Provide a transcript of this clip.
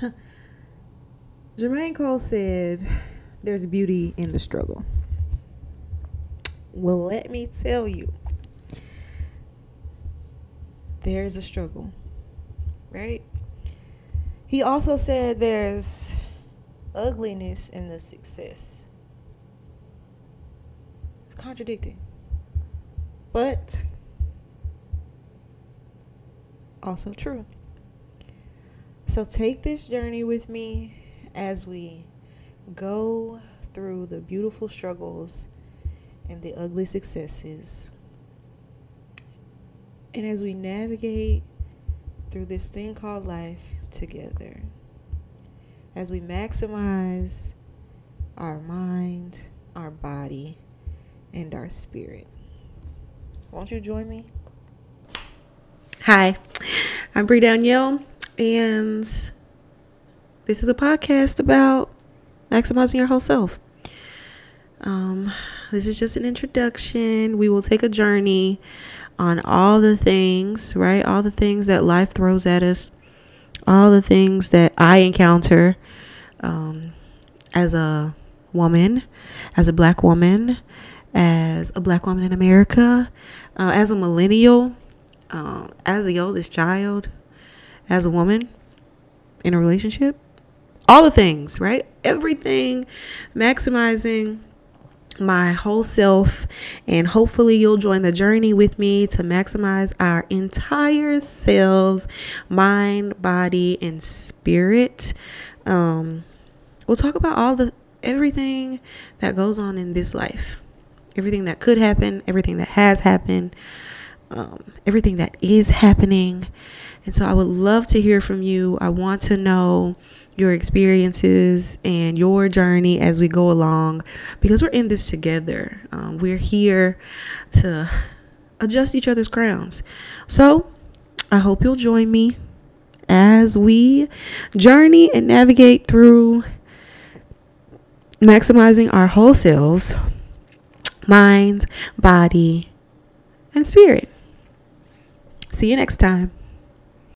Jermaine Cole said there's beauty in the struggle. Well, let me tell you, there's a struggle, right? He also said there's ugliness in the success. It's contradicting. But also true. So take this journey with me as we go through the beautiful struggles and the ugly successes. And as we navigate through this thing called life together, as we maximize our mind, our body, and our spirit. Won't you join me? Hi, I'm Bree Danielle, and this is a podcast about maximizing your whole self. Um, this is just an introduction. We will take a journey on all the things, right? All the things that life throws at us, all the things that I encounter um, as a woman, as a black woman, as a black woman in America, uh, as a millennial, uh, as the oldest child, as a woman in a relationship, all the things, right? Everything, maximizing my whole self, and hopefully, you'll join the journey with me to maximize our entire selves mind, body, and spirit. Um, we'll talk about all the everything that goes on in this life, everything that could happen, everything that has happened, um, everything that is happening. And so I would love to hear from you. I want to know your experiences and your journey as we go along because we're in this together. Um, we're here to adjust each other's crowns. So I hope you'll join me as we journey and navigate through maximizing our whole selves mind, body, and spirit. See you next time.